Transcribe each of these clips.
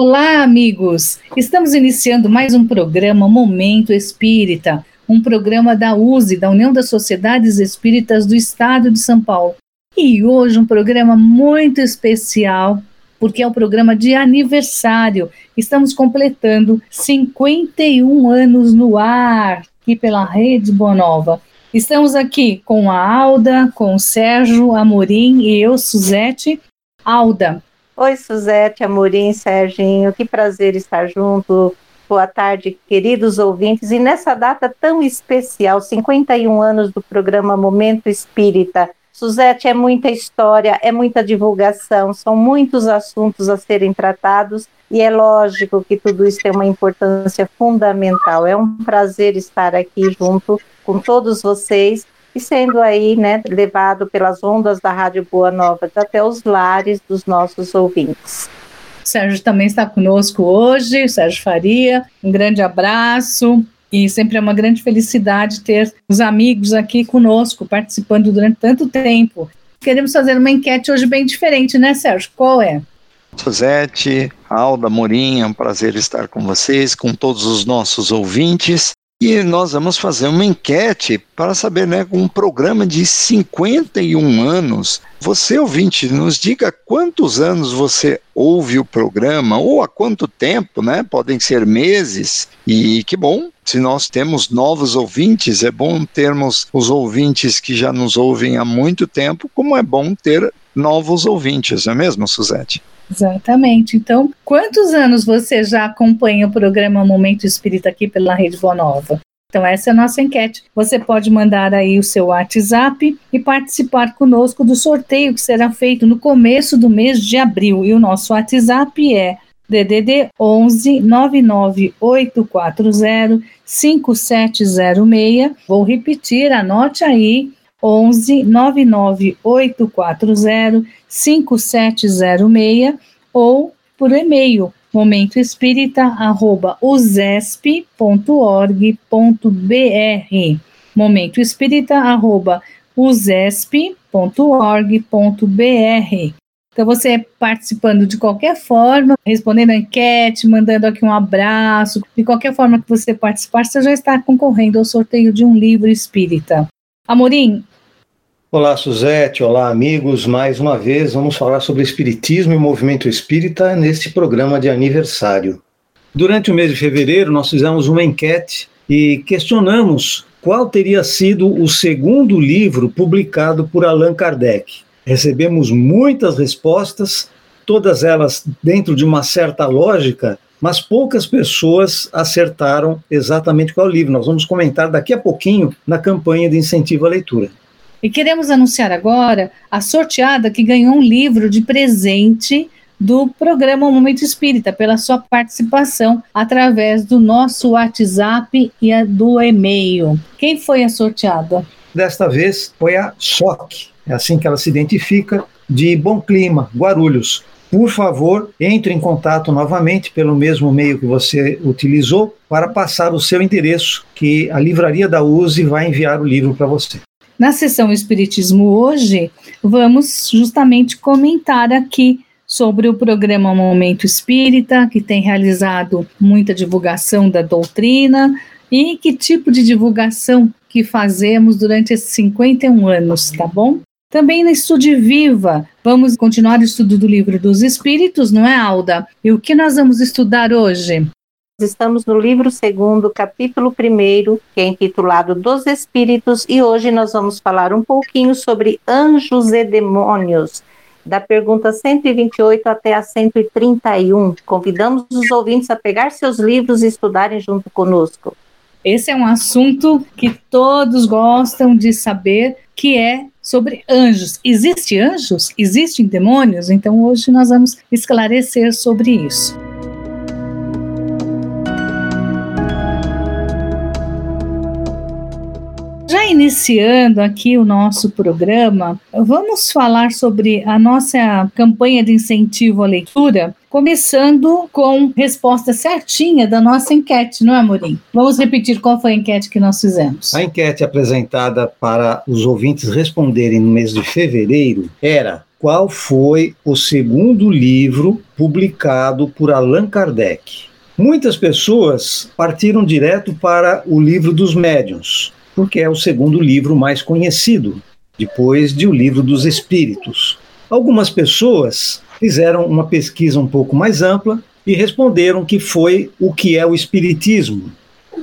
Olá, amigos! Estamos iniciando mais um programa Momento Espírita, um programa da USE, da União das Sociedades Espíritas do Estado de São Paulo. E hoje um programa muito especial, porque é o um programa de aniversário. Estamos completando 51 anos no ar, aqui pela Rede Boa Nova. Estamos aqui com a Alda, com o Sérgio Amorim e eu, Suzete. Alda. Oi, Suzete, Amorim, Serginho, que prazer estar junto. Boa tarde, queridos ouvintes. E nessa data tão especial, 51 anos do programa Momento Espírita, Suzete, é muita história, é muita divulgação, são muitos assuntos a serem tratados e é lógico que tudo isso tem uma importância fundamental. É um prazer estar aqui junto com todos vocês e sendo aí, né, levado pelas ondas da Rádio Boa Nova até os lares dos nossos ouvintes. O Sérgio também está conosco hoje, o Sérgio Faria. Um grande abraço. E sempre é uma grande felicidade ter os amigos aqui conosco, participando durante tanto tempo. Queremos fazer uma enquete hoje bem diferente, né, Sérgio? Qual é? Suzete, Alda Morim, é um prazer estar com vocês, com todos os nossos ouvintes. E nós vamos fazer uma enquete para saber, né, com um programa de 51 anos. Você, ouvinte, nos diga quantos anos você ouve o programa, ou há quanto tempo, né? Podem ser meses. E que bom, se nós temos novos ouvintes, é bom termos os ouvintes que já nos ouvem há muito tempo, como é bom ter novos ouvintes, não é mesmo, Suzete? Exatamente. Então, quantos anos você já acompanha o programa Momento Espírita aqui pela Rede Boa Nova? Então, essa é a nossa enquete. Você pode mandar aí o seu WhatsApp e participar conosco do sorteio que será feito no começo do mês de abril. E o nosso WhatsApp é DDD 11 99840 5706. Vou repetir, anote aí 11 99840 5706 ou por e-mail momentoespírita@usesp.org.br momentoespírita@usesp.org.br então, você participando de qualquer forma, respondendo a enquete, mandando aqui um abraço, de qualquer forma que você participar, você já está concorrendo ao sorteio de um livro espírita. Amorim. Olá, Suzete. Olá, amigos. Mais uma vez vamos falar sobre Espiritismo e movimento espírita neste programa de aniversário. Durante o mês de fevereiro, nós fizemos uma enquete e questionamos qual teria sido o segundo livro publicado por Allan Kardec. Recebemos muitas respostas, todas elas dentro de uma certa lógica, mas poucas pessoas acertaram exatamente qual livro. Nós vamos comentar daqui a pouquinho na campanha de incentivo à leitura. E queremos anunciar agora a sorteada que ganhou um livro de presente do programa Momento Espírita, pela sua participação através do nosso WhatsApp e do e-mail. Quem foi a sorteada? Desta vez foi a SOC, é assim que ela se identifica, de Bom Clima, Guarulhos por favor, entre em contato novamente pelo mesmo meio que você utilizou para passar o seu endereço, que a livraria da USE vai enviar o livro para você. Na sessão Espiritismo hoje, vamos justamente comentar aqui sobre o programa Momento Espírita, que tem realizado muita divulgação da doutrina e que tipo de divulgação que fazemos durante esses 51 anos, tá bom? Também na Estude Viva, vamos continuar o estudo do livro dos Espíritos, não é, Alda? E o que nós vamos estudar hoje? Estamos no livro segundo, capítulo primeiro, que é intitulado Dos Espíritos, e hoje nós vamos falar um pouquinho sobre anjos e demônios, da pergunta 128 até a 131. Convidamos os ouvintes a pegar seus livros e estudarem junto conosco. Esse é um assunto que todos gostam de saber, que é sobre anjos. Existem anjos? Existem demônios? Então hoje nós vamos esclarecer sobre isso. Iniciando aqui o nosso programa, vamos falar sobre a nossa campanha de incentivo à leitura, começando com resposta certinha da nossa enquete, não é, Amorim? Vamos repetir qual foi a enquete que nós fizemos. A enquete apresentada para os ouvintes responderem no mês de fevereiro era qual foi o segundo livro publicado por Allan Kardec. Muitas pessoas partiram direto para o livro dos médiuns, porque é o segundo livro mais conhecido, depois de O Livro dos Espíritos. Algumas pessoas fizeram uma pesquisa um pouco mais ampla e responderam que foi o que é o Espiritismo.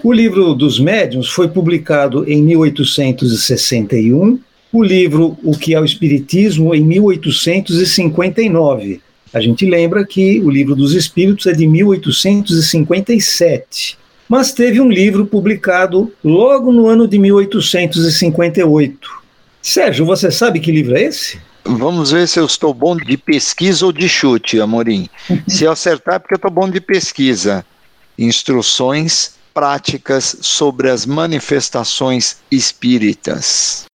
O livro dos médiuns foi publicado em 1861, o livro O que é o Espiritismo em 1859. A gente lembra que o livro dos Espíritos é de 1857, mas teve um livro publicado logo no ano de 1858. Sérgio, você sabe que livro é esse? Vamos ver se eu estou bom de pesquisa ou de chute, Amorim. se eu acertar, é porque eu estou bom de pesquisa. Instruções práticas sobre as manifestações espíritas.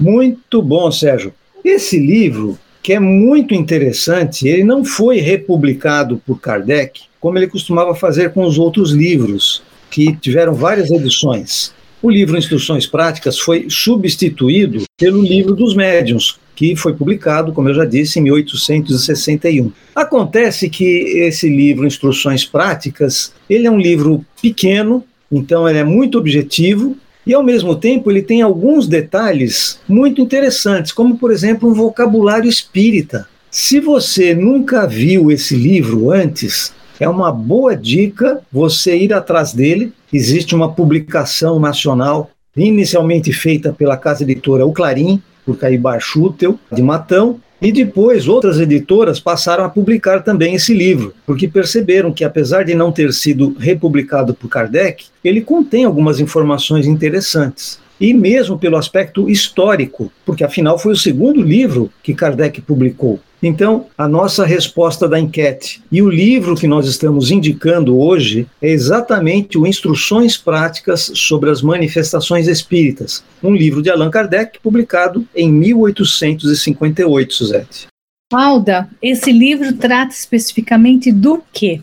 Muito bom, Sérgio. Esse livro, que é muito interessante, ele não foi republicado por Kardec, como ele costumava fazer com os outros livros, que tiveram várias edições. O livro Instruções Práticas foi substituído pelo livro dos médiuns, que foi publicado, como eu já disse, em 1861. Acontece que esse livro Instruções Práticas, ele é um livro pequeno, então ele é muito objetivo e ao mesmo tempo ele tem alguns detalhes muito interessantes, como por exemplo um vocabulário espírita. Se você nunca viu esse livro antes, é uma boa dica você ir atrás dele. Existe uma publicação nacional, inicialmente feita pela casa editora O Clarim, por Caibar Schutel, de Matão, e depois outras editoras passaram a publicar também esse livro, porque perceberam que, apesar de não ter sido republicado por Kardec, ele contém algumas informações interessantes. E mesmo pelo aspecto histórico, porque afinal foi o segundo livro que Kardec publicou. Então, a nossa resposta da enquete e o livro que nós estamos indicando hoje é exatamente o Instruções Práticas sobre as Manifestações Espíritas, um livro de Allan Kardec publicado em 1858, Suzete. Alda, esse livro trata especificamente do quê?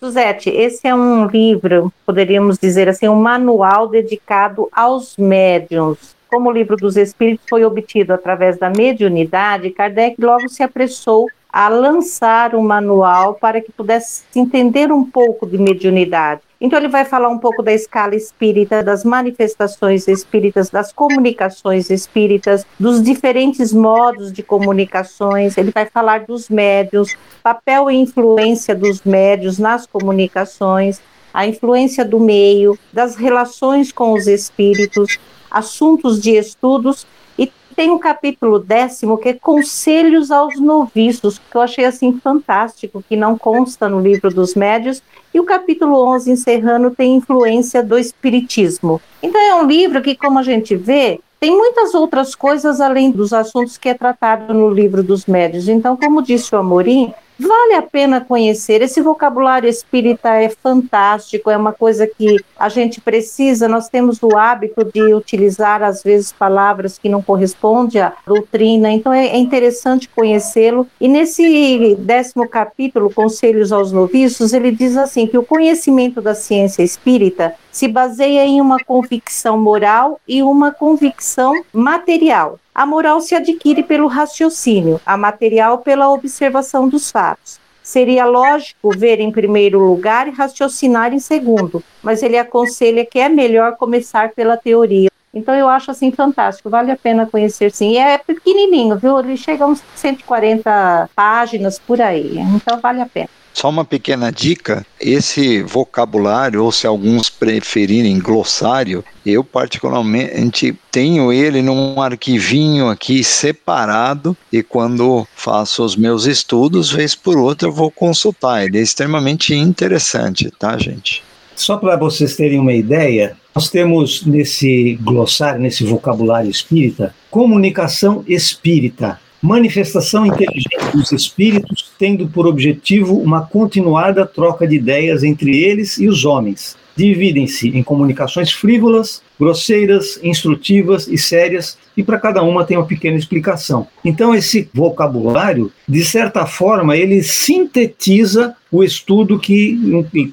Suzete, esse é um livro, poderíamos dizer assim, um manual dedicado aos médiums, como o livro dos Espíritos foi obtido através da mediunidade, Kardec logo se apressou a lançar um manual para que pudesse entender um pouco de mediunidade. Então, ele vai falar um pouco da escala espírita, das manifestações espíritas, das comunicações espíritas, dos diferentes modos de comunicações. Ele vai falar dos médios, papel e influência dos médios nas comunicações, a influência do meio, das relações com os espíritos, assuntos de estudos, e tem o capítulo décimo, que é Conselhos aos Noviços, que eu achei assim fantástico, que não consta no livro dos médios, e o capítulo 11, encerrando, tem influência do Espiritismo. Então é um livro que, como a gente vê, tem muitas outras coisas além dos assuntos que é tratado no livro dos médios. Então, como disse o Amorim, Vale a pena conhecer. Esse vocabulário espírita é fantástico, é uma coisa que a gente precisa. Nós temos o hábito de utilizar, às vezes, palavras que não correspondem à doutrina, então é, é interessante conhecê-lo. E nesse décimo capítulo, Conselhos aos Noviços, ele diz assim: que o conhecimento da ciência espírita se baseia em uma convicção moral e uma convicção material. A moral se adquire pelo raciocínio, a material pela observação dos fatos. Seria lógico ver em primeiro lugar e raciocinar em segundo, mas ele aconselha que é melhor começar pela teoria. Então eu acho assim fantástico, vale a pena conhecer sim. E é pequenininho, viu? Ele chega a uns 140 páginas por aí, então vale a pena. Só uma pequena dica: esse vocabulário, ou se alguns preferirem glossário, eu particularmente tenho ele num arquivinho aqui separado e quando faço os meus estudos, vez por outra, eu vou consultar. Ele é extremamente interessante, tá, gente? Só para vocês terem uma ideia, nós temos nesse glossário, nesse vocabulário espírita, comunicação espírita manifestação inteligente dos espíritos, tendo por objetivo uma continuada troca de ideias entre eles e os homens. Dividem-se em comunicações frívolas, grosseiras, instrutivas e sérias, e para cada uma tem uma pequena explicação. Então, esse vocabulário, de certa forma, ele sintetiza o estudo que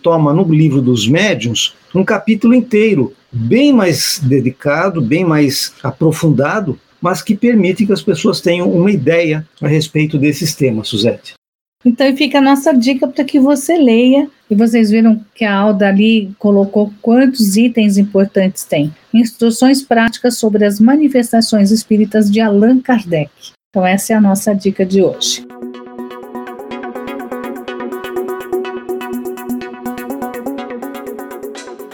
toma no livro dos médiuns um capítulo inteiro, bem mais dedicado, bem mais aprofundado, mas que permite que as pessoas tenham uma ideia a respeito desses temas, Suzete. Então fica a nossa dica para que você leia. E vocês viram que a Alda ali colocou quantos itens importantes tem. Instruções práticas sobre as manifestações espíritas de Allan Kardec. Então essa é a nossa dica de hoje.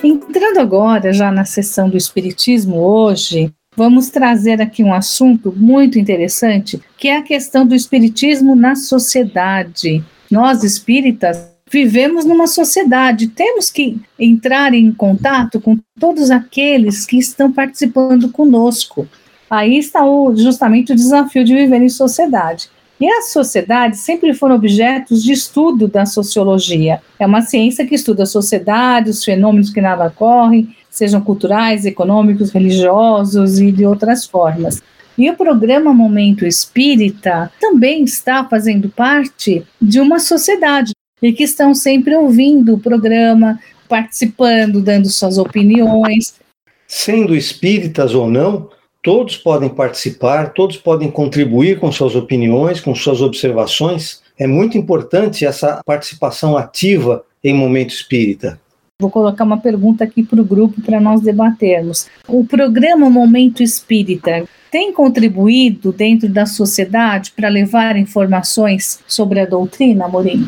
Entrando agora já na sessão do Espiritismo hoje, vamos trazer aqui um assunto muito interessante, que é a questão do Espiritismo na sociedade. Nós espíritas vivemos numa sociedade, temos que entrar em contato com todos aqueles que estão participando conosco. Aí está o, justamente o desafio de viver em sociedade. E as sociedades sempre foram objetos de estudo da sociologia. É uma ciência que estuda a sociedade, os fenômenos que nela ocorrem, sejam culturais, econômicos, religiosos e de outras formas. E o programa Momento Espírita também está fazendo parte de uma sociedade e que estão sempre ouvindo o programa, participando, dando suas opiniões. Sendo espíritas ou não, Todos podem participar, todos podem contribuir com suas opiniões, com suas observações. É muito importante essa participação ativa em momento espírita. Vou colocar uma pergunta aqui para o grupo para nós debatermos. O programa Momento Espírita tem contribuído dentro da sociedade para levar informações sobre a doutrina, Amorim?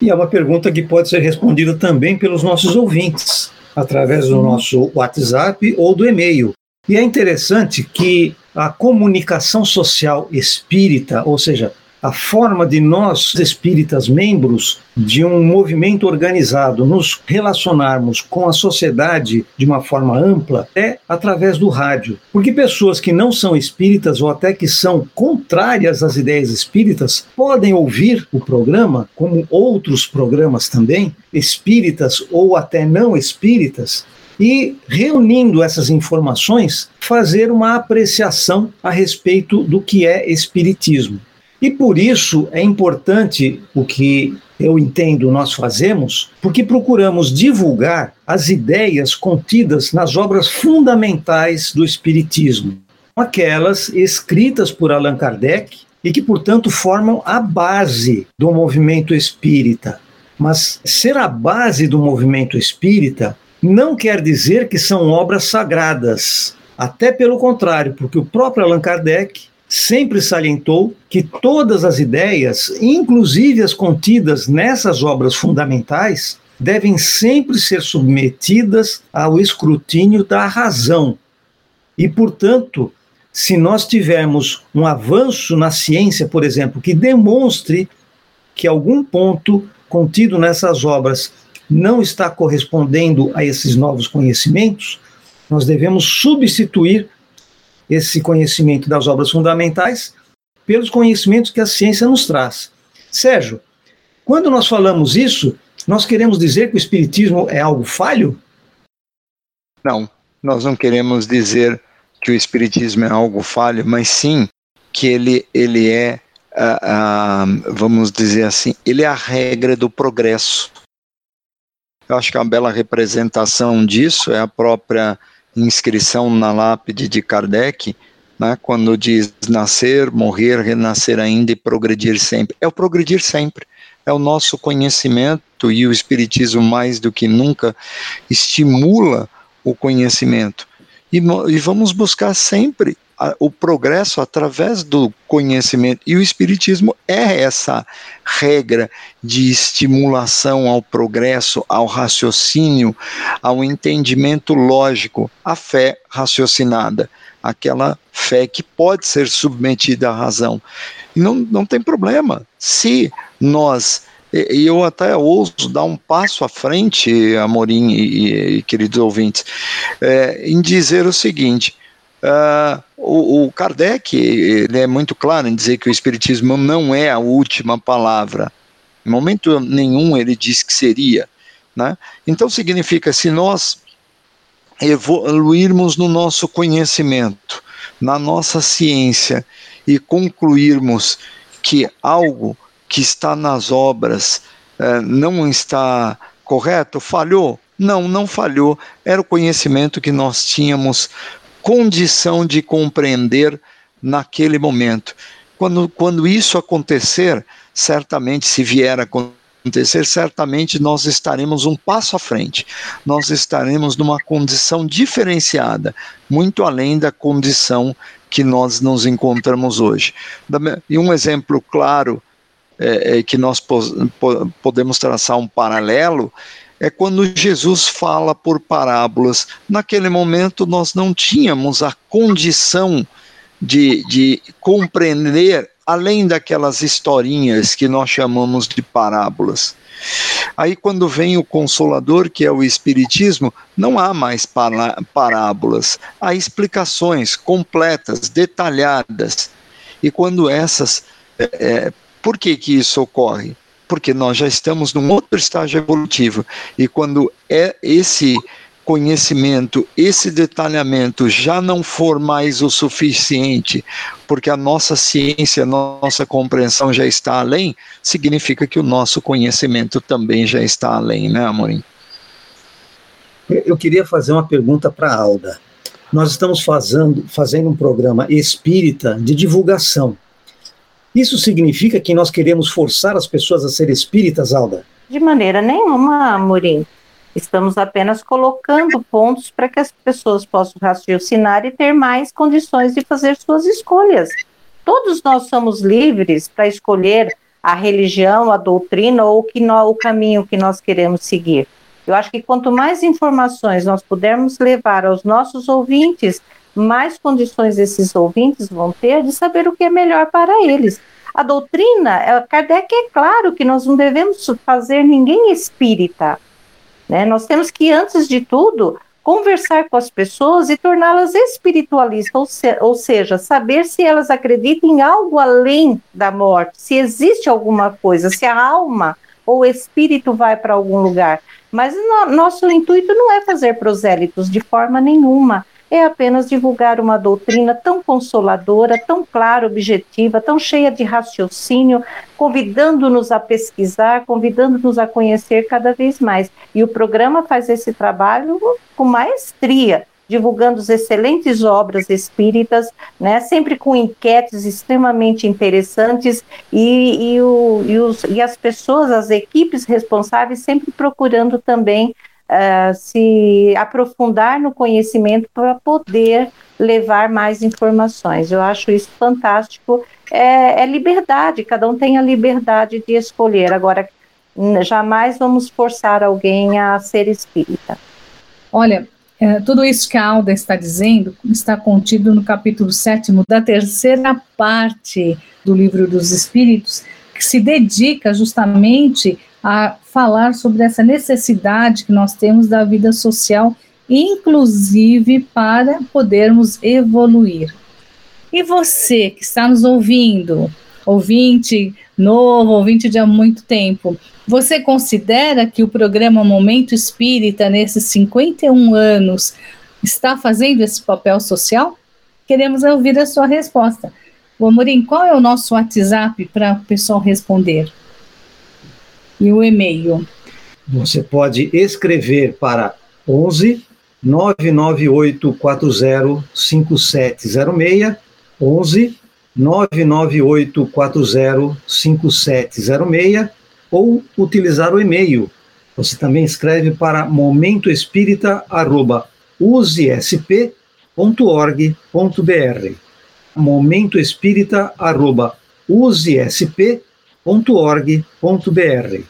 E é uma pergunta que pode ser respondida também pelos nossos ouvintes, através do nosso WhatsApp ou do e-mail. E é interessante que a comunicação social espírita, ou seja, a forma de nós, espíritas, membros de um movimento organizado, nos relacionarmos com a sociedade de uma forma ampla é através do rádio. Porque pessoas que não são espíritas ou até que são contrárias às ideias espíritas podem ouvir o programa, como outros programas também, espíritas ou até não espíritas, e, reunindo essas informações, fazer uma apreciação a respeito do que é Espiritismo. E por isso é importante o que eu entendo nós fazemos, porque procuramos divulgar as ideias contidas nas obras fundamentais do Espiritismo, aquelas escritas por Allan Kardec e que, portanto, formam a base do movimento espírita. Mas ser a base do movimento espírita não quer dizer que são obras sagradas. Até pelo contrário, porque o próprio Allan Kardec sempre salientou que todas as ideias, inclusive as contidas nessas obras fundamentais, devem sempre ser submetidas ao escrutínio da razão. E, portanto, se nós tivermos um avanço na ciência, por exemplo, que demonstre que algum ponto contido nessas obras não está correspondendo a esses novos conhecimentos, nós devemos substituir esse conhecimento das obras fundamentais pelos conhecimentos que a ciência nos traz. Sérgio, quando nós falamos isso, nós queremos dizer que o Espiritismo é algo falho? Não, nós não queremos dizer que o Espiritismo é algo falho, mas sim que ele, ele é, vamos dizer assim, ele é a regra do progresso. Eu acho que uma bela representação disso é a própria inscrição na lápide de Kardec, né, quando diz nascer, morrer, renascer ainda e progredir sempre. É o progredir sempre. É o nosso conhecimento e o Espiritismo, mais do que nunca, estimula o conhecimento. E, e vamos buscar sempre o progresso através do conhecimento. E o Espiritismo é essa regra de estimulação ao progresso, ao raciocínio, ao entendimento lógico, a fé raciocinada, aquela fé que pode ser submetida à razão. E não, não tem problema. Se nós e eu até ouso dar um passo à frente, Amorim e, e queridos ouvintes, é, em dizer o seguinte: Uh, o, o, Kardec ele é muito claro em dizer que o Espiritismo não é a última palavra. Em momento nenhum ele diz que seria. Né? Então significa, se nós evoluirmos no nosso conhecimento, na nossa ciência, e concluirmos que algo que está nas obras uh, não está correto, falhou? Não, não falhou. Era o conhecimento que nós tínhamos condição de compreender naquele momento. Quando, quando isso acontecer, certamente, se vier a acontecer, certamente nós estaremos um passo à frente. Nós estaremos numa condição diferenciada, muito além da condição que nós nos encontramos hoje. E um exemplo claro é, é que nós po podemos traçar um paralelo é quando Jesus fala por parábolas. Naquele momento nós não tínhamos a condição de, de compreender além daquelas historinhas que nós chamamos de parábolas. Aí, quando vem o Consolador, que é o Espiritismo, não há mais parábolas, há explicações completas, detalhadas. E quando essas. É, é, por que, que isso ocorre? Porque nós já estamos num outro estágio evolutivo. E quando é esse conhecimento, esse detalhamento já não for mais o suficiente, porque a nossa ciência, a nossa compreensão já está além, significa que o nosso conhecimento também já está além, né, Amorim? Eu queria fazer uma pergunta para a Alda. Nós estamos fazendo, fazendo um programa espírita de divulgação. Isso significa que nós queremos forçar as pessoas a ser espíritas, Alda? De maneira nenhuma, Amorim. Estamos apenas colocando pontos para que as pessoas possam raciocinar e ter mais condições de fazer suas escolhas. Todos nós somos livres para escolher a religião, a doutrina ou que o caminho que nós queremos seguir. Eu acho que quanto mais informações nós pudermos levar aos nossos ouvintes, mais condições esses ouvintes vão ter de saber o que é melhor para eles. A doutrina, é, Kardec é claro que nós não devemos fazer ninguém espírita. Né? Nós temos que, antes de tudo, conversar com as pessoas e torná-las espiritualistas, ou, se, ou, seja, saber se elas acreditam em algo além da morte, se existe alguma coisa, se a alma ou espírito vai para algum lugar. Mas no, nosso intuito não é fazer prosélitos de forma nenhuma é apenas divulgar uma doutrina tão consoladora, tão clara, objetiva, tão cheia de raciocínio, convidando-nos a pesquisar, convidando-nos a conhecer cada vez mais. E o programa faz esse trabalho com maestria, divulgando as excelentes obras espíritas, né, sempre com enquetes extremamente interessantes e, e, o, e, os, e as pessoas, as equipes responsáveis, sempre procurando também uh, se aprofundar no conhecimento para poder levar mais informações. Eu acho isso fantástico. É, é, liberdade, cada um tem a liberdade de escolher. Agora, jamais vamos forçar alguém a ser espírita. Olha, é, tudo isso que a Alda está dizendo está contido no capítulo 7 da terceira parte do Livro dos Espíritos, que se dedica justamente a falar sobre essa necessidade que nós temos da vida social, inclusive para podermos evoluir. E você que está nos ouvindo, ouvinte novo, ouvinte de há muito tempo, você considera que o programa Momento Espírita, nesses 51 anos, está fazendo esse papel social? Queremos ouvir a sua resposta. O Amorim, qual é o nosso WhatsApp para o pessoal responder? E o e-mail. Você pode escrever para 11 99840 5706 11 99840 5706 ou utilizar o e-mail. Você também escreve para momentoespírita@usesp.org.br. momentoespírita@usesp.org.br www.ecc.org.br.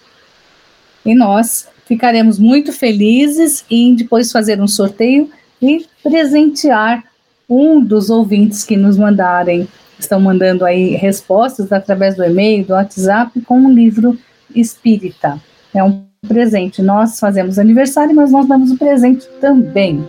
E nós ficaremos muito felizes em depois fazer um sorteio e presentear um dos ouvintes que nos mandarem. Estão mandando aí respostas através do e-mail, do WhatsApp, com um livro espírita. É um presente. Nós fazemos aniversário, mas nós damos o um presente também.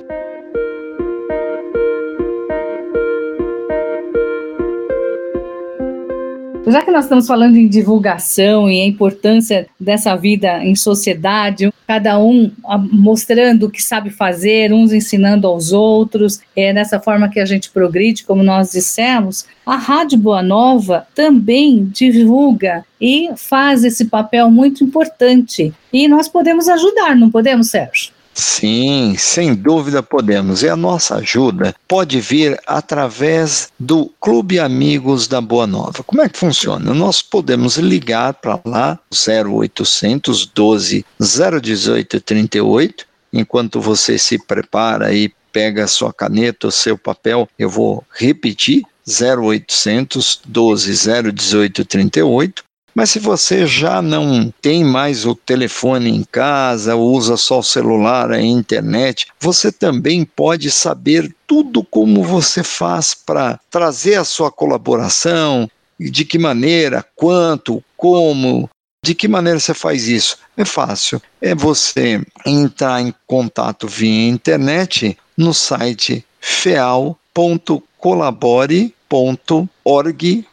Já que nós estamos falando em divulgação e a importância dessa vida em sociedade, cada um mostrando o que sabe fazer, uns ensinando aos outros, é nessa forma que a gente progride, como nós dissemos, a Rádio Boa Nova também divulga e faz esse papel muito importante. E nós podemos ajudar, não podemos, Sérgio? Sim, sem dúvida podemos. E a nossa ajuda pode vir através do Clube Amigos da Boa Nova. Como é que funciona? Nós podemos ligar para lá, 0800 12 018 38. Enquanto você se prepara e pega sua caneta, o seu papel, eu vou repetir: 0800 12 018 38 mas se você já não tem mais o telefone em casa, usa só o celular, a internet, você também pode saber tudo como você faz para trazer a sua colaboração, de que maneira, quanto, como, de que maneira você faz isso? É fácil. É você entrar em contato via internet no site feal.colabore.org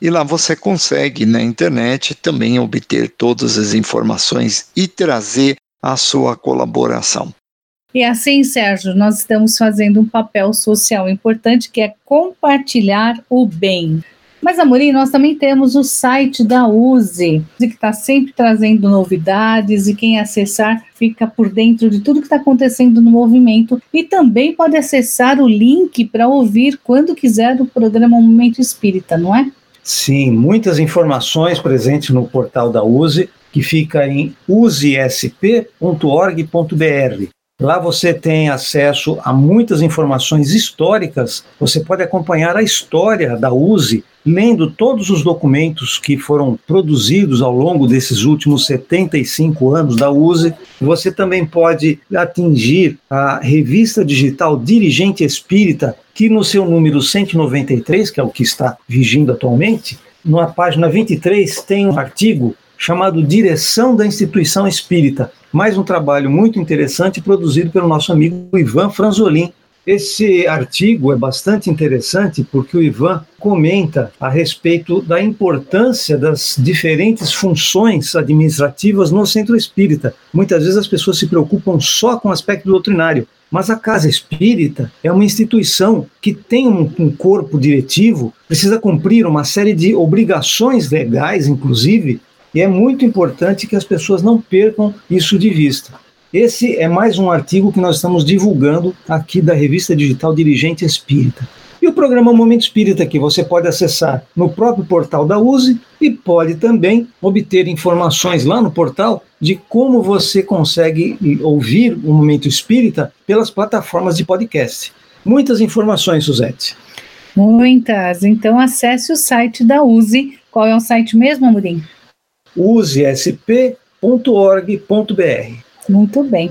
e lá você consegue na internet também obter todas as informações e trazer a sua colaboração. E assim, Sérgio, nós estamos fazendo um papel social importante que é compartilhar o bem. Mas, Amorim, nós também temos o site da USE, que está sempre trazendo novidades e quem acessar fica por dentro de tudo que está acontecendo no movimento e também pode acessar o link para ouvir quando quiser o programa Momento Espírita, não é? Sim, muitas informações presentes no portal da USE, que fica em usesp.org.br. Lá você tem acesso a muitas informações históricas. Você pode acompanhar a história da USE lendo todos os documentos que foram produzidos ao longo desses últimos 75 anos da USE. Você também pode atingir a revista digital Dirigente Espírita, que no seu número 193, que é o que está vigindo atualmente, na página 23 tem um artigo chamado Direção da Instituição Espírita, mais um trabalho muito interessante produzido pelo nosso amigo Ivan Franzolin. Esse artigo é bastante interessante porque o Ivan comenta a respeito da importância das diferentes funções administrativas no centro espírita. Muitas vezes as pessoas se preocupam só com o aspecto doutrinário, mas a Casa Espírita é uma instituição que tem um, um, corpo diretivo, precisa cumprir uma série de obrigações legais, inclusive, e é muito importante que as pessoas não percam isso de vista. Esse é mais um artigo que nós estamos divulgando aqui da revista digital Dirigente Espírita. E o programa Momento Espírita, que você pode acessar no próprio portal da USE e pode também obter informações lá no portal de como você consegue ouvir o Momento Espírita pelas plataformas de podcast. Muitas informações, Suzete. Muitas. Então acesse o site da USE. Qual é o site mesmo, Amorim? usesp.org.br. Muito bem.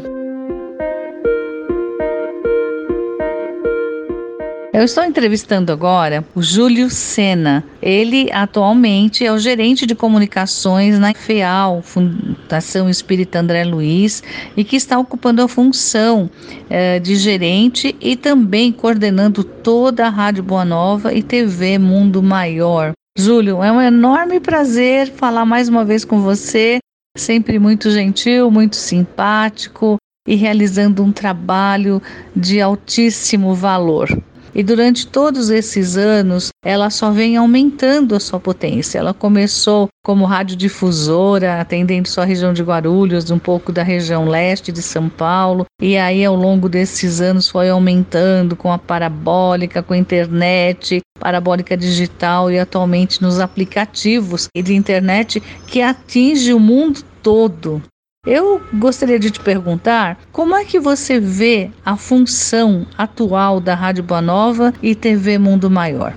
Eu estou entrevistando agora o Júlio Sena. Ele atualmente é o gerente de comunicações na FEAL, Fundação Espírita André Luiz, e que está ocupando a função eh, de gerente e também coordenando toda a Rádio Boa Nova e TV Mundo Maior. Júlio, é um enorme prazer falar mais uma vez com você, sempre muito gentil, muito simpático e realizando um trabalho de altíssimo valor. E durante todos esses anos, ela só vem aumentando a sua potência. Ela começou como radiodifusora, atendendo só a região de Guarulhos, um pouco da região leste de São Paulo, e aí ao longo desses anos foi aumentando com a parabólica, com a internet, parabólica digital e atualmente nos aplicativos de internet que atinge o mundo todo. Eu gostaria de te perguntar como é que você vê a função atual da Rádio Boa Nova e TV Mundo Maior.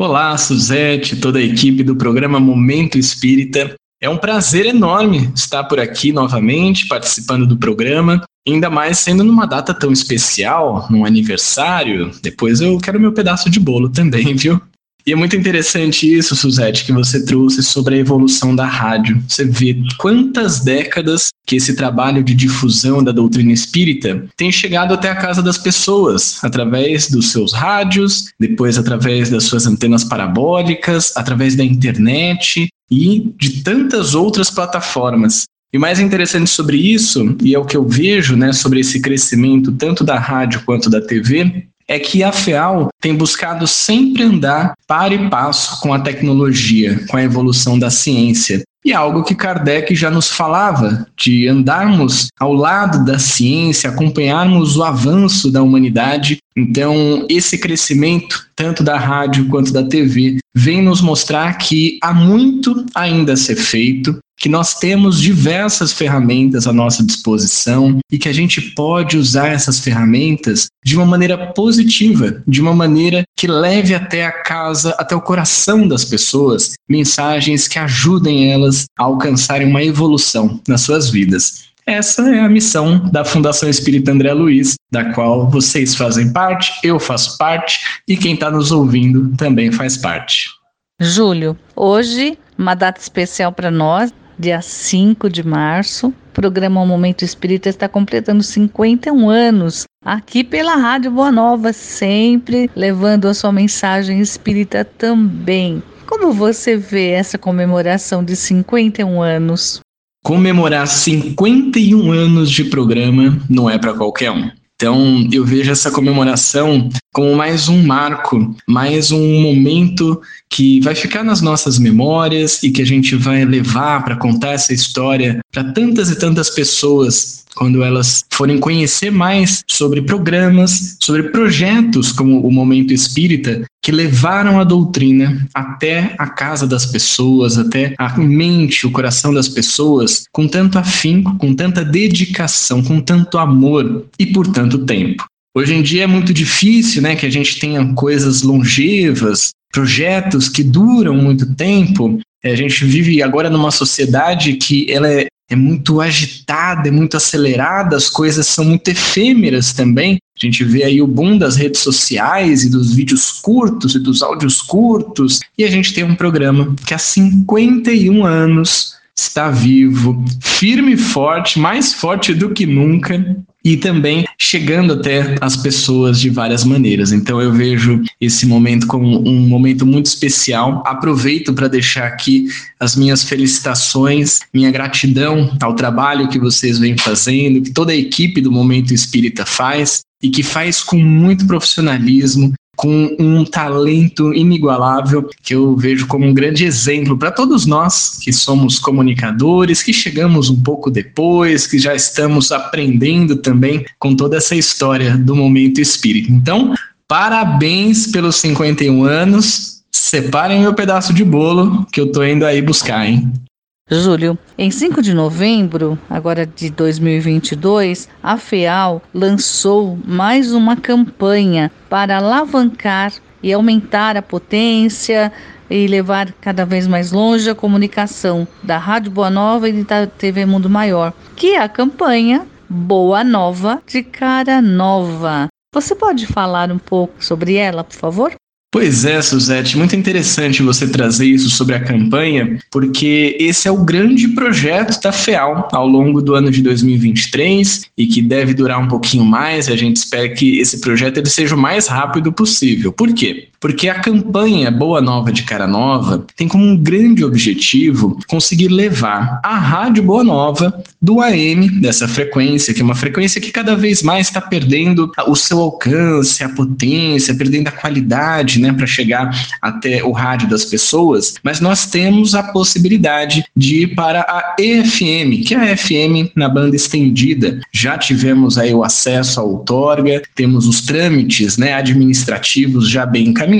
Olá, Suzete, toda a equipe do programa Momento Espírita. É um prazer enorme estar por aqui novamente, participando do programa, ainda mais sendo numa data tão especial, num aniversário. Depois eu quero meu pedaço de bolo também, viu? E é muito interessante isso, Suzette, que você trouxe sobre a evolução da rádio. Você vê quantas décadas que esse trabalho de difusão da doutrina espírita tem chegado até a casa das pessoas, através dos seus rádios, depois através das suas antenas parabólicas, através da internet e de tantas outras plataformas. E mais interessante sobre isso, e é o que eu vejo, né, sobre esse crescimento tanto da rádio quanto da TV, é que a FEAL tem buscado sempre andar par e passo com a tecnologia, com a evolução da ciência. e algo que Kardec já nos falava, de andarmos ao lado da ciência, acompanharmos o avanço da humanidade. Então, esse crescimento, tanto da rádio quanto da TV, vem nos mostrar que há muito ainda a ser feito, que nós temos diversas ferramentas à nossa disposição e que a gente pode usar essas ferramentas de uma maneira positiva, de uma maneira que leve até a casa, até o coração das pessoas, mensagens que ajudem elas a alcançarem uma evolução nas suas vidas. Essa é a missão da Fundação Espírita André Luiz, da qual vocês fazem parte, eu faço parte e quem está nos ouvindo também faz parte. Júlio, hoje uma data especial para nós, dia 5 de março. O programa Momento Espírita está completando 51 anos aqui pela Rádio Boa Nova, sempre levando a sua mensagem espírita também. Como você vê essa comemoração de 51 anos? Comemorar 51 anos de programa não é para qualquer um. Então, eu vejo essa comemoração como mais um marco, mais um momento que vai ficar nas nossas memórias e que a gente vai levar para contar essa história para tantas e tantas pessoas quando elas forem conhecer mais sobre programas, sobre projetos como o Momento Espírita, que levaram a doutrina até a casa das pessoas, até a mente, o coração das pessoas, com tanto afinco, com tanta dedicação, com tanto amor e por tanto tempo. Hoje em dia é muito difícil, né, que a gente tenha coisas longevas, projetos que duram muito tempo. A gente vive agora numa sociedade que ela é é muito agitada, é muito acelerada, as coisas são muito efêmeras também. A gente vê aí o boom das redes sociais e dos vídeos curtos e dos áudios curtos, e a gente tem um programa que há 51 anos está vivo, firme e forte, mais forte do que nunca, e também chegando até as pessoas de várias maneiras. Então eu vejo esse momento como um momento muito especial. Aproveito para deixar aqui as minhas felicitações, minha gratidão ao trabalho que vocês vêm fazendo, que toda a equipe do Momento Espírita faz e que faz com muito profissionalismo, com um talento inigualável que eu vejo como um grande exemplo para todos nós que somos comunicadores, que chegamos um pouco depois, que já estamos aprendendo também com toda essa história do momento espírita. Então, parabéns pelos 51 anos. Separem meu pedaço de bolo que eu tô indo aí buscar, hein? Júlio, em 5 de novembro, agora de 2022, a FEAL lançou mais uma campanha para alavancar e aumentar a potência e levar cada vez mais longe a comunicação da Rádio Boa Nova e da TV Mundo Maior, que é a campanha Boa Nova de Cara Nova. Você pode falar um pouco sobre ela, por favor? Pois é, Suzette, muito interessante você trazer isso sobre a campanha, porque esse é o grande projeto da FEAL ao longo do ano de 2023 e que deve durar um pouquinho mais. A gente espera que esse projeto ele seja o mais rápido possível. Por quê? Porque a campanha Boa Nova de Cara Nova tem como um grande objetivo conseguir levar a Rádio Boa Nova do AM, dessa frequência, que é uma frequência que cada vez mais está perdendo o seu alcance, a potência, perdendo a qualidade né, para chegar até o rádio das pessoas, mas nós temos a possibilidade de ir para a EFM, que é a FM na banda estendida. Já tivemos aí o acesso à outorga, temos os trâmites né, administrativos já bem encaminhados,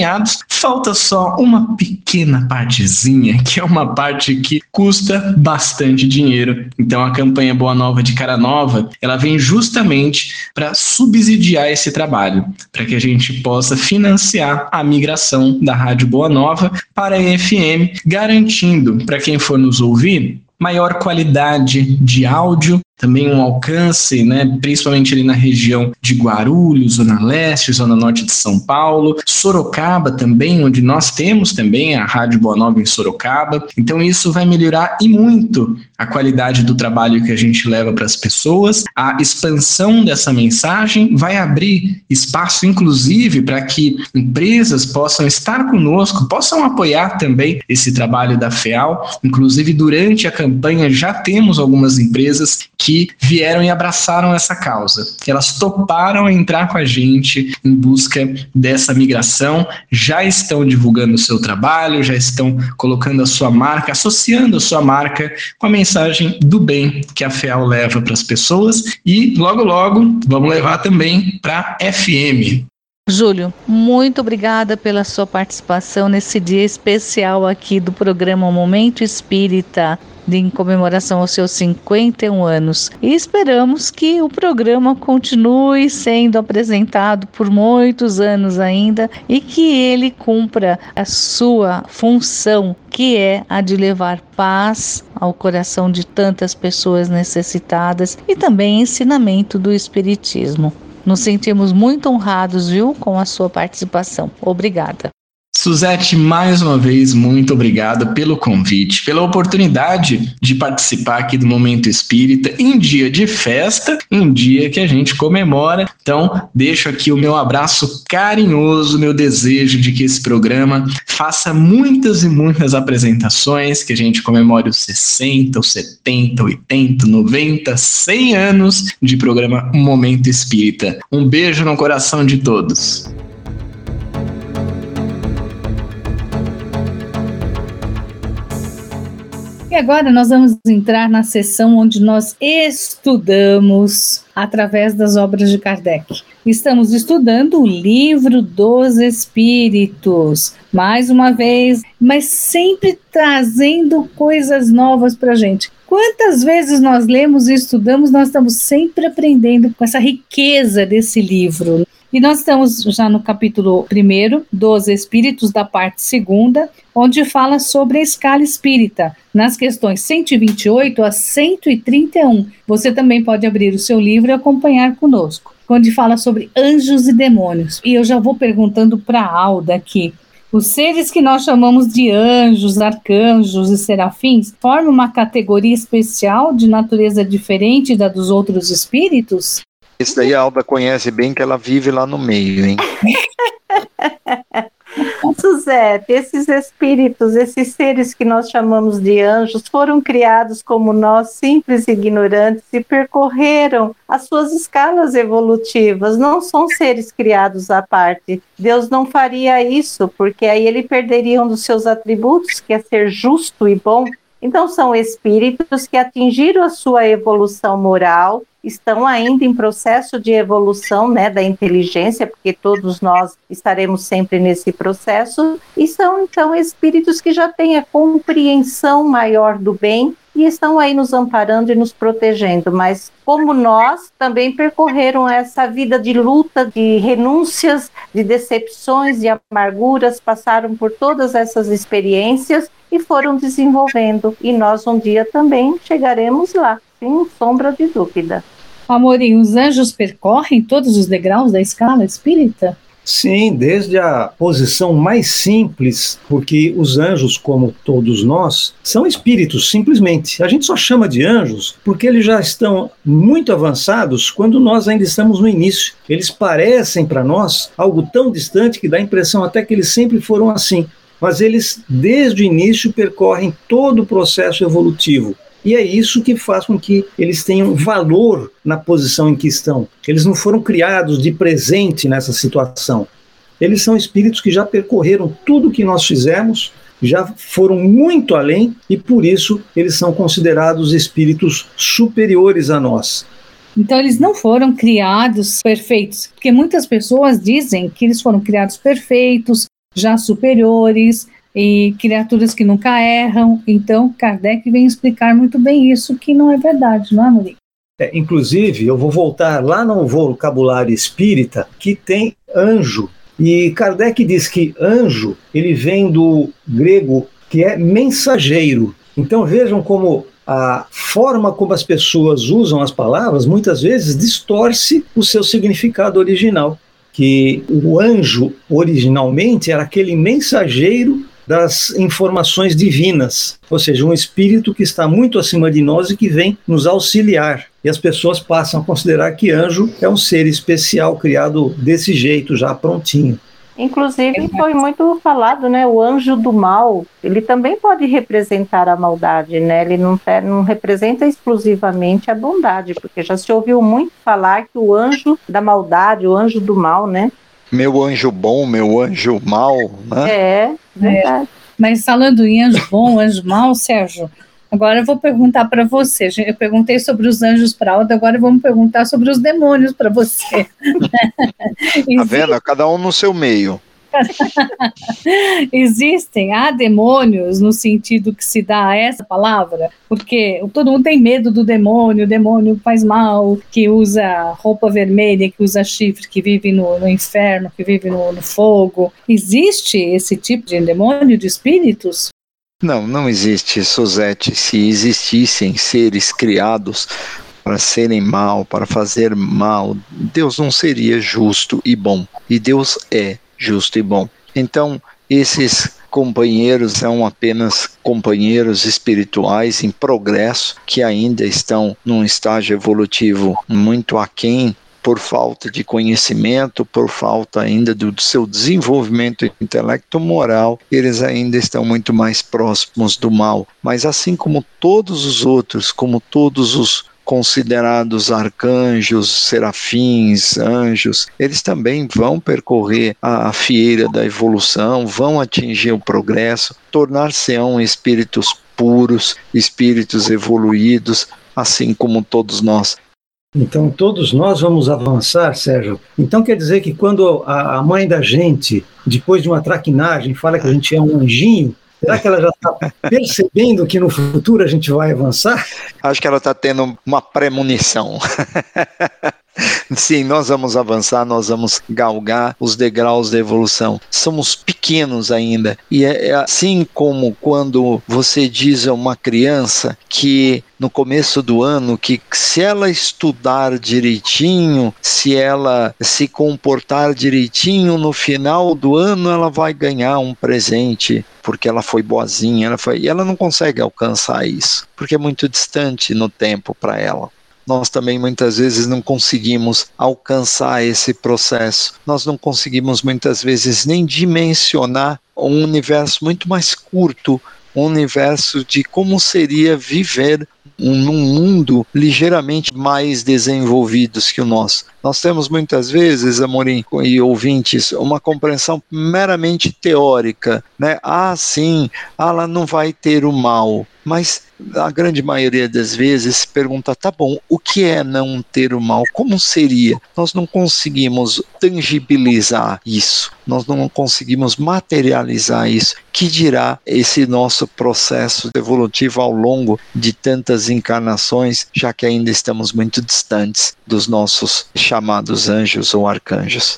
falta só uma pequena partezinha, que é uma parte que custa bastante dinheiro. Então a campanha Boa Nova de Cara Nova, ela vem justamente para subsidiar esse trabalho, para que a gente possa financiar a migração da Rádio Boa Nova para a FM, garantindo para quem for nos ouvir maior qualidade de áudio também um alcance, né, principalmente ali na região de Guarulhos, Zona Leste, Zona Norte de São Paulo, Sorocaba também, onde nós temos também a Rádio Boa Nova em Sorocaba. Então isso vai melhorar e muito a qualidade do trabalho que a gente leva para as pessoas. A expansão dessa mensagem vai abrir espaço, inclusive, para que empresas possam estar conosco, possam apoiar também esse trabalho da FEAL. Inclusive, durante a campanha já temos algumas empresas que que vieram e abraçaram essa causa. Elas toparam entrar com a gente em busca dessa migração, já estão divulgando o seu trabalho, já estão colocando a sua marca, associando a sua marca com a mensagem do bem que a FEAL leva para as pessoas. E logo logo vamos levar também para FM, Júlio, muito obrigada pela sua participação nesse dia especial aqui do programa Momento Espírita em comemoração aos seus 51 anos. E esperamos que o programa continue sendo apresentado por muitos anos ainda e que ele cumpra a sua função, que é a de levar paz ao coração de tantas pessoas necessitadas e também ensinamento do Espiritismo. Nos sentimos muito honrados, viu, com a sua participação. Obrigada. Suzete, mais uma vez, muito obrigado pelo convite, pela oportunidade de participar aqui do Momento Espírita em dia de festa, um dia que a gente comemora. Então, deixo aqui o meu abraço carinhoso, meu desejo de que esse programa faça muitas e muitas apresentações, que a gente comemore os 60, os 70, 80, 90, 100 anos de programa Momento Espírita. Um beijo no coração de todos. E agora nós vamos entrar na sessão onde nós estudamos através das obras de Kardec. Estamos estudando o Livro dos Espíritos, mais uma vez, mas sempre trazendo coisas novas para a gente. Quantas vezes nós lemos e estudamos, nós estamos sempre aprendendo com essa riqueza desse livro. E nós estamos já no capítulo 1 dos Espíritos, da parte segunda, onde fala sobre a escala espírita, nas questões 128 a 131. Você também pode abrir o seu livro e acompanhar conosco, onde fala sobre anjos e demônios. E eu já vou perguntando para a Alda aqui. Os seres que nós chamamos de anjos, arcanjos e serafins formam uma categoria especial de natureza diferente da dos outros espíritos? Esse daí a Alda conhece bem, que ela vive lá no meio, hein? Suzete, esses espíritos, esses seres que nós chamamos de anjos, foram criados como nós, simples e ignorantes, e percorreram as suas escalas evolutivas. Não são seres criados à parte. Deus não faria isso, porque aí ele perderia um dos seus atributos, que é ser justo e bom. Então, são espíritos que atingiram a sua evolução moral, estão ainda em processo de evolução né, da inteligência, porque todos nós estaremos sempre nesse processo, e são então espíritos que já têm a compreensão maior do bem e estão aí nos amparando e nos protegendo, mas como nós também percorreram essa vida de luta, de renúncias, de decepções, de amarguras, passaram por todas essas experiências e foram desenvolvendo. E nós um dia também chegaremos lá, sem sombra de dúvida. Amorim, os anjos percorrem todos os degraus da escala espírita? Sim, desde a posição mais simples, porque os anjos, como todos nós, são espíritos, simplesmente. A gente só chama de anjos porque eles já estão muito avançados quando nós ainda estamos no início. Eles parecem para nós algo tão distante que dá a impressão até que eles sempre foram assim. Mas eles, desde o início, percorrem todo o processo evolutivo. E é isso que faz com que eles tenham valor na posição em que estão. Eles não foram criados de presente nessa situação. Eles são espíritos que já percorreram tudo o que nós fizemos, já foram muito além e por isso eles são considerados espíritos superiores a nós. Então eles não foram criados perfeitos, porque muitas pessoas dizem que eles foram criados perfeitos, já superiores, e criaturas que nunca erram. Então, Kardec vem explicar muito bem isso, que não é verdade, não é, Muriel? É, inclusive, eu vou voltar lá no vocabulário espírita, que tem anjo. E Kardec diz que anjo, ele vem do grego que é mensageiro. Então vejam como a forma como as pessoas usam as palavras muitas vezes distorce o seu significado original. Que o anjo originalmente era aquele mensageiro das informações divinas, ou seja, um espírito que está muito acima de nós e que vem nos auxiliar. E as pessoas passam a considerar que anjo é um ser especial criado desse jeito, já prontinho. Inclusive foi muito falado, né? O anjo do mal, ele também pode representar a maldade, né? Ele não, não representa exclusivamente a bondade, porque já se ouviu muito falar que o anjo da maldade, o anjo do mal, né? Meu anjo bom, meu anjo mal, né? É, verdade. É. Mas falando em anjo bom, anjo mal, Sérgio, agora eu vou perguntar para você. Eu perguntei sobre os anjos para Alda, agora vamos perguntar sobre os demônios para você. tá vendo? Cada um no seu meio. Existem, há demônios no sentido que se dá a essa palavra, porque todo mundo tem medo do demônio, o demônio faz mal, que usa roupa vermelha, que usa chifre, que vive no, no inferno, que vive no, no fogo. Existe esse tipo de demônio, de espíritos? Não, não existe, Suzete. Se existissem seres criados para serem mal, para fazer mal, Deus não seria justo e bom. E Deus é justo e bom. Então, esses companheiros são apenas companheiros espirituais em progresso que ainda estão num estágio evolutivo muito aquém por falta de conhecimento, por falta ainda do seu desenvolvimento intelecto moral, eles ainda estão muito mais próximos do mal. Mas assim como todos os outros, como todos os considerados arcanjos, serafins, anjos, eles também vão percorrer a fieira da evolução, vão atingir o progresso, tornar-se-ão espíritos puros, espíritos evoluídos, assim como todos nós. Então, todos nós vamos avançar, Sérgio. Então, quer dizer que quando a mãe da gente, depois de uma traquinagem, fala que a gente é um anjinho, Será que ela já está percebendo que no futuro a gente vai avançar? Acho que ela está tendo uma premonição. Sim, nós vamos avançar, nós vamos galgar os degraus da evolução. Somos pequenos ainda. E é, é assim como quando você diz a uma criança que no começo do ano que se ela estudar direitinho, se ela se comportar direitinho, no final do ano ela vai ganhar um presente porque ela foi boazinha, ela foi, e ela não consegue alcançar isso, porque é muito distante no tempo para ela nós também muitas vezes não conseguimos alcançar esse processo. Nós não conseguimos muitas vezes nem dimensionar um universo muito mais curto, um universo de como seria viver um, num mundo ligeiramente mais desenvolvidos que o nosso. Nós temos muitas vezes, Amorim e ouvintes, uma compreensão meramente teórica, né? Ah, sim, ela não vai ter o mal, mas a grande maioria das vezes pergunta: tá bom, o que é não ter o mal? Como seria? Nós não conseguimos tangibilizar isso, nós não conseguimos materializar isso. Que dirá esse nosso processo evolutivo ao longo de tantas encarnações, já que ainda estamos muito distantes dos nossos chamados anjos ou arcanjos?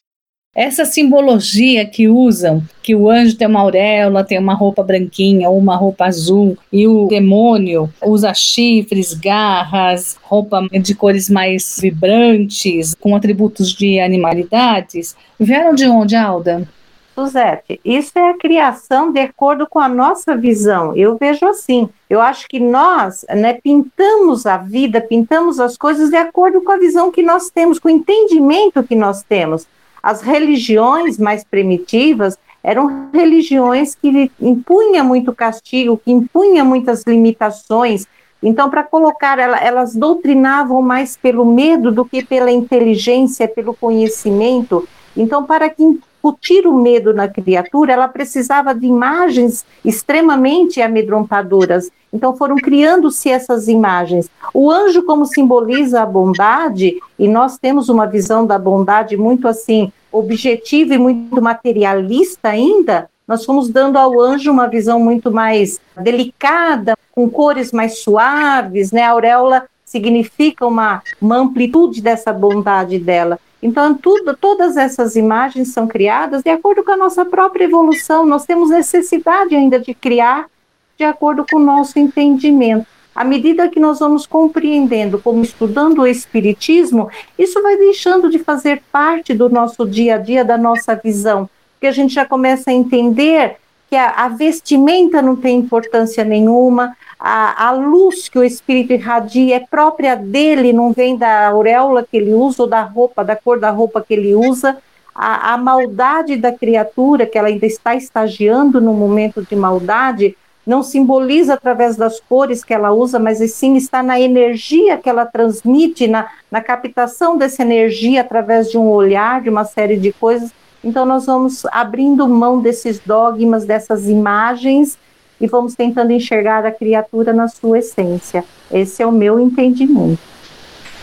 Essa simbologia que usam, que o anjo tem uma auréola, tem uma roupa branquinha ou uma roupa azul, e o demônio usa chifres, garras, roupa de cores mais vibrantes, com atributos de animalidades, vieram de onde, Alda? Suzete, isso é a criação de acordo com a nossa visão. Eu vejo assim. Eu acho que nós né, pintamos a vida, pintamos as coisas de acordo com a visão que nós temos, com o entendimento que nós temos. As religiões mais primitivas eram religiões que impunham muito castigo, que impunham muitas limitações. Então, para colocar, ela, elas doutrinavam mais pelo medo do que pela inteligência, pelo conhecimento. Então, para que incutir o medo na criatura, ela precisava de imagens extremamente amedrontadoras. Então foram criando-se essas imagens. O anjo, como simboliza a bondade, e nós temos uma visão da bondade muito assim, objetiva e muito materialista ainda, nós fomos dando ao anjo uma visão muito mais delicada, com cores mais suaves, né? A auréola significa uma, uma amplitude dessa bondade dela. Então, tudo, todas essas imagens são criadas de acordo com a nossa própria evolução. Nós temos necessidade ainda de criar de acordo com o nosso entendimento. À medida que nós vamos compreendendo, como estudando o Espiritismo, isso vai deixando de fazer parte do nosso dia a dia, da nossa visão, porque a gente já começa a entender que a, a vestimenta não tem importância nenhuma, a, a, luz que o espírito irradia é própria dele, não vem da auréola que ele usa ou da roupa, da cor da roupa que ele usa. a, a maldade da criatura, que ela ainda está estagiando no momento de maldade, não simboliza através das cores que ela usa, mas sim está na energia que ela transmite, na, na captação dessa energia através de um olhar, de uma série de coisas. Então, nós vamos abrindo mão desses dogmas, dessas imagens, e vamos tentando enxergar a criatura na sua essência. Esse é o meu entendimento.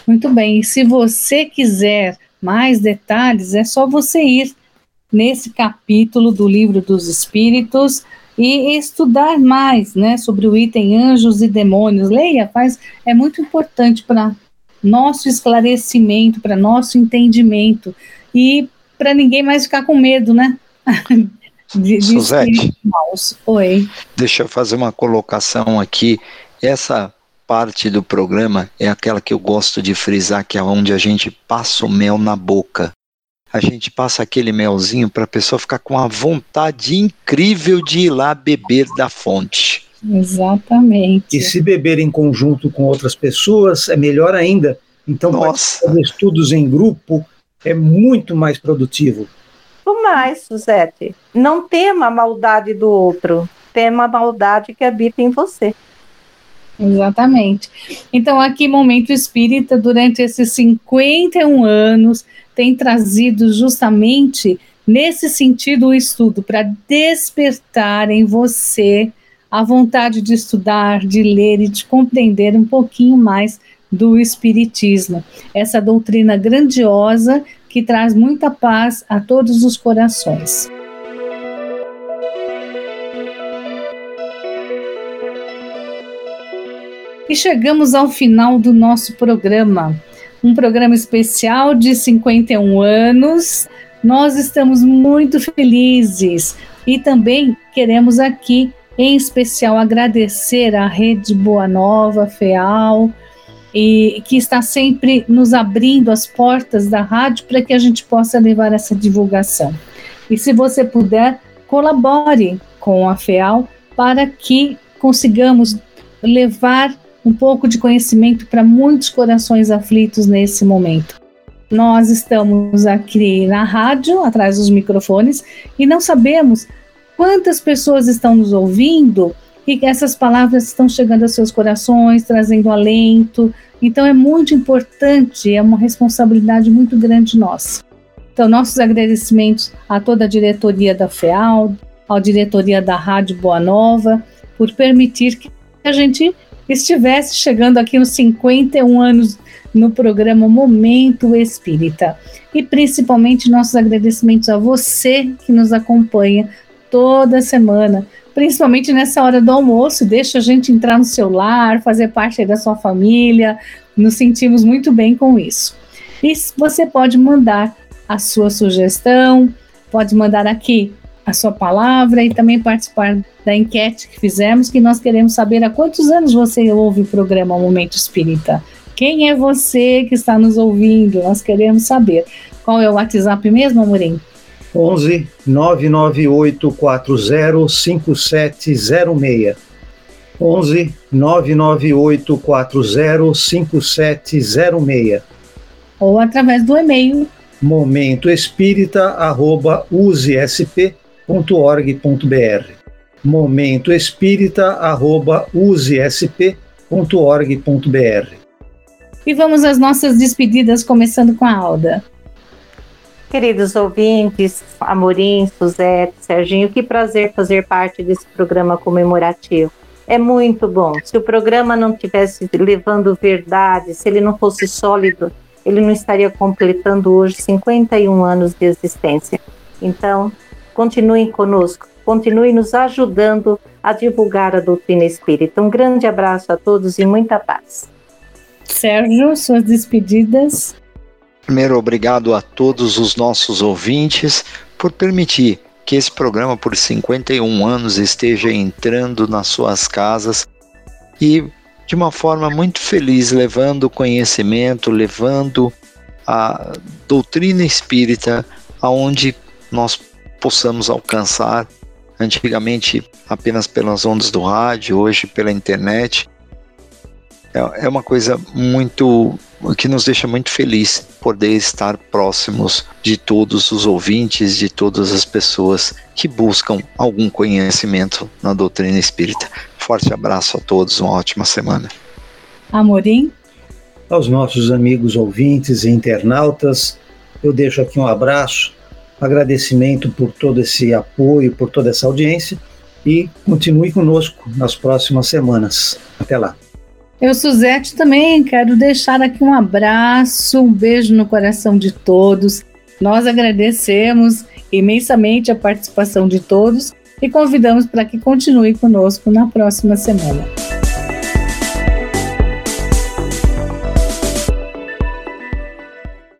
Muito bem, se você quiser mais detalhes, é só você ir nesse capítulo do Livro dos Espíritos e estudar mais, né, sobre o item anjos e demônios. Leia, faz, é muito importante para nosso esclarecimento, para nosso entendimento e para ninguém mais ficar com medo, né? de, de Suzete, Oi. Deixa eu fazer uma colocação aqui. Essa parte do programa é aquela que eu gosto de frisar, que é onde a gente passa o mel na boca. A gente passa aquele melzinho para a pessoa ficar com a vontade incrível de ir lá beber da fonte. Exatamente. E se beber em conjunto com outras pessoas é melhor ainda. Então, fazer estudos em grupo é muito mais produtivo. O mais, Suzete, não tema a maldade do outro, tema a maldade que habita em você. Exatamente. Então, aqui, Momento Espírita, durante esses 51 anos, tem trazido justamente nesse sentido o estudo, para despertar em você a vontade de estudar, de ler e de compreender um pouquinho mais do Espiritismo. Essa doutrina grandiosa que traz muita paz a todos os corações. E chegamos ao final do nosso programa, um programa especial de 51 anos. Nós estamos muito felizes e também queremos aqui, em especial, agradecer à Rede Boa Nova, FEAL, e que está sempre nos abrindo as portas da rádio para que a gente possa levar essa divulgação. E se você puder, colabore com a FEAL para que consigamos levar um pouco de conhecimento para muitos corações aflitos nesse momento. Nós estamos aqui na rádio, atrás dos microfones, e não sabemos quantas pessoas estão nos ouvindo e essas palavras estão chegando aos seus corações, trazendo alento. Então é muito importante, é uma responsabilidade muito grande nossa. Então, nossos agradecimentos a toda a diretoria da FEAL, à diretoria da Rádio Boa Nova, por permitir que a gente estivesse chegando aqui nos 51 anos no programa Momento Espírita. E principalmente nossos agradecimentos a você que nos acompanha toda semana, principalmente nessa hora do almoço. Deixa a gente entrar no seu lar, fazer parte da sua família. Nos sentimos muito bem com isso. E você pode mandar a sua sugestão, pode mandar aqui a sua palavra e também participar da enquete que fizemos, que nós queremos saber há quantos anos você ouve o programa Momento Espírita. Quem é você que está nos ouvindo? Nós queremos saber. Qual é o WhatsApp mesmo, Amorim? 11 99840 5706. 11 99840 5706. Ou através do e-mail momentoespírita.usesp.com usesp.org.br. Momento espírita@usesp.org.br. E vamos às nossas despedidas, começando com a Alda. Queridos ouvintes, Amorim, Suzete, Serginho, que prazer fazer parte desse programa comemorativo. É muito bom. Se o programa não tivesse levando verdade, se ele não fosse sólido, ele não estaria completando hoje 51 anos de existência. Então, Continuem conosco, continuem nos ajudando a divulgar a doutrina espírita. Um grande abraço a todos e muita paz. Sérgio, suas despedidas. Primeiro, obrigado a todos os nossos ouvintes por permitir que esse programa, por 51 anos, esteja entrando nas suas casas e de uma forma muito feliz, levando conhecimento, levando a doutrina espírita aonde nós possamos alcançar, antigamente apenas pelas ondas do rádio, hoje pela internet. É, é uma coisa muito que nos deixa muito feliz poder estar próximos de todos os ouvintes, de todas as pessoas que buscam algum conhecimento na doutrina espírita. Forte abraço a todos, uma ótima semana. Amorim? Aos nossos amigos ouvintes e internautas, eu deixo aqui um abraço, agradecimento por todo esse apoio, por toda essa audiência e continue conosco nas próximas semanas. Até lá. Eu, Suzete, também quero deixar aqui um abraço, um beijo no coração de todos. Nós agradecemos imensamente a participação de todos e convidamos para que continue conosco na próxima semana.